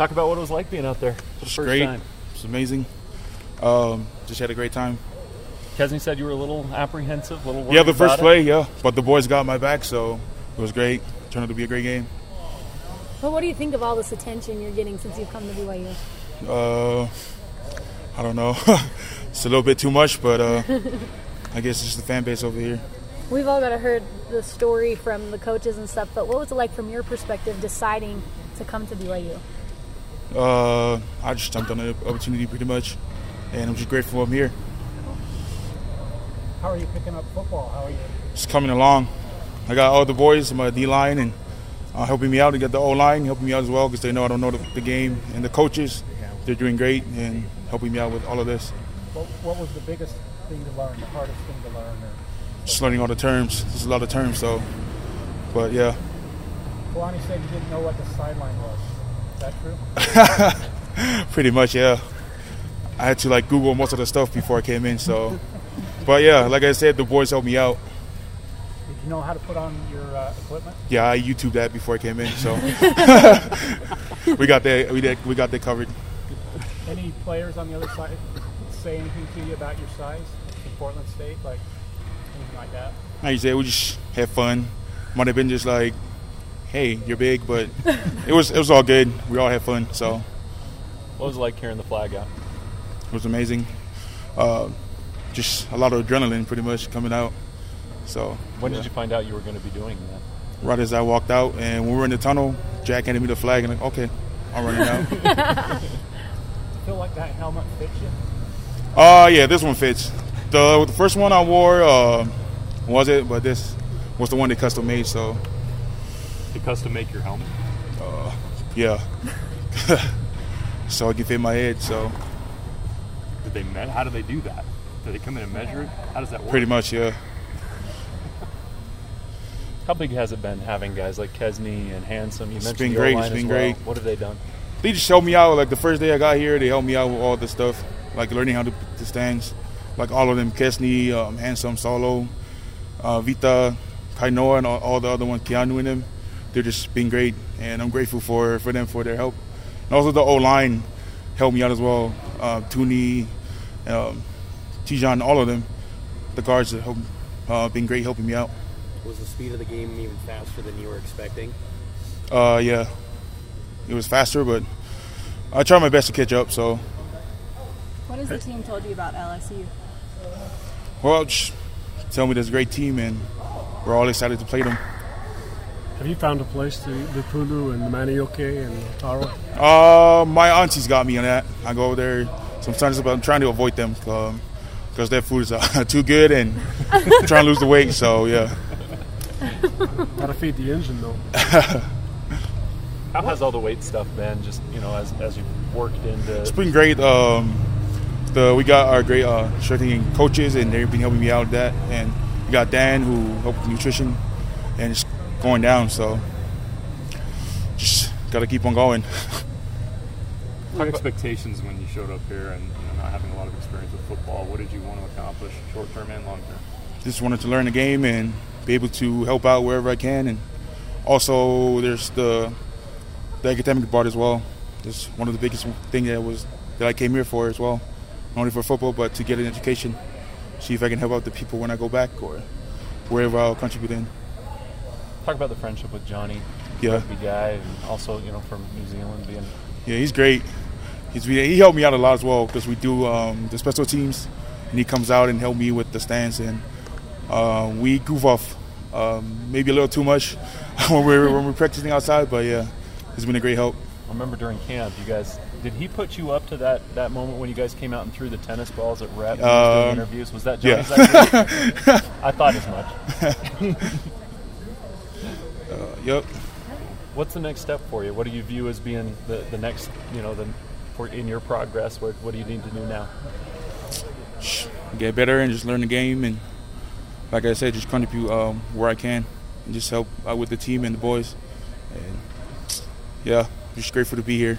Talk about what it was like being out there for the It's first great. time. It's amazing. Um, just had a great time. Kesni said you were a little apprehensive, a little worried Yeah, the first about it. play, yeah, but the boys got my back, so it was great. Turned out to be a great game. But what do you think of all this attention you're getting since you've come to BYU? Uh, I don't know. it's a little bit too much, but uh, I guess it's just the fan base over here. We've all got to heard the story from the coaches and stuff, but what was it like from your perspective deciding to come to BYU? Uh, I just jumped on the opportunity pretty much, and I'm just grateful I'm here. How are you picking up football? How are you? Just coming along. I got all the boys in my D line and uh, helping me out to get the O line, helping me out as well because they know I don't know the, the game, and the coaches, they're doing great and helping me out with all of this. What, what was the biggest thing to learn? The hardest thing to learn? Or, Just learning all the terms. There's a lot of terms, so. But yeah, Kalani said you didn't know what the sideline was. That true? pretty much yeah. I had to like Google most of the stuff before I came in, so. But yeah, like I said, the boys helped me out. Did you know how to put on your uh, equipment? Yeah, I YouTube that before I came in, so we got that we did we got that covered. Any players on the other side say anything to you about your size in Portland State, like anything like that? Like you said, we just had fun. Might have been just like, "Hey, you're big," but it was it was all good. We all had fun, so What was it like carrying the flag out? it was amazing. Uh, just a lot of adrenaline, pretty much coming out. So When yeah. did you find out you were going to be doing that? right as I walked out, and when we were in the tunnel, Jack handed me the flag, and I'm like, okay, I'm running out. Feel like that helmet fits you? uh yeah, this one fits. The, the first one I wore uh, was it, but this was the one they custom made. So To custom make your helmet? yeah, so it can fit my head. So Did they? Me- how do they do that? Do they come in and measure it? How does that work? pretty much, yeah. How big has it been having guys like Kesni and Handsome? You It's mentioned been great, It's been well. great. What have they done? they just helped me out. Like the first day I got here, they helped me out with all the stuff, like learning how to put the stands. Like all of them, Kesni, um, Handsome, Solo, uh, Vita, Kainoa, and all, all the other ones, Keanu and them. They're just been great, and I'm grateful for for them for their help. And also the O line helped me out as well. Uh, Tooney, um, Tijan, all of them. The guards have helped, uh, been great helping me out. Was the speed of the game even faster than you were expecting? Uh, yeah, it was faster, but I tried my best to catch up. So. What has the team told you about LSU? Well, just tell me there's a great team, and we're all excited to play them. Have you found a place to the Pulu and the Manioke and Taro? Uh, my aunties got me on that. I go over there sometimes, but I'm trying to avoid them because their food is uh, too good and I'm trying to lose the weight. So yeah, Gotta feed the engine though. How has all the weight stuff been? Just you know, as as you've worked into. it's been great. Um, the we got our great uh, strengthening coaches, and they've been helping me out with that. And we got Dan who helped with nutrition, and it's going down. So just got to keep on going. What expectations when you showed up here and you know, not having a lot of experience with football? What did you want to accomplish, short term and long term? just wanted to learn the game and be able to help out wherever I can. And also, there's the the academic part as well. It's one of the biggest thing that was that I came here for as well, not only for football but to get an education. See if I can help out the people when I go back or wherever I'll contribute in. Talk about the friendship with Johnny, Yeah. rugby guy, and also you know from New Zealand being. Yeah, he's great. He's he helped me out a lot as well because we do um, the special teams, and he comes out and help me with the stands, and uh, we goof off um, maybe a little too much when we're when we're practicing outside. But yeah, he's been a great help. I remember during camp, you guys did he put you up to that that moment when you guys came out and threw the tennis balls at Rep Um, interviews? Was that yeah. Idea? I thought as much. Yep. What's the next step for you? What do you view as being the, the next, you know, the for in your progress? What, what do you need to do now? Get better and just learn the game, and like I said, just contribute um, where I can, and just help out with the team and the boys. And yeah, just grateful to be here.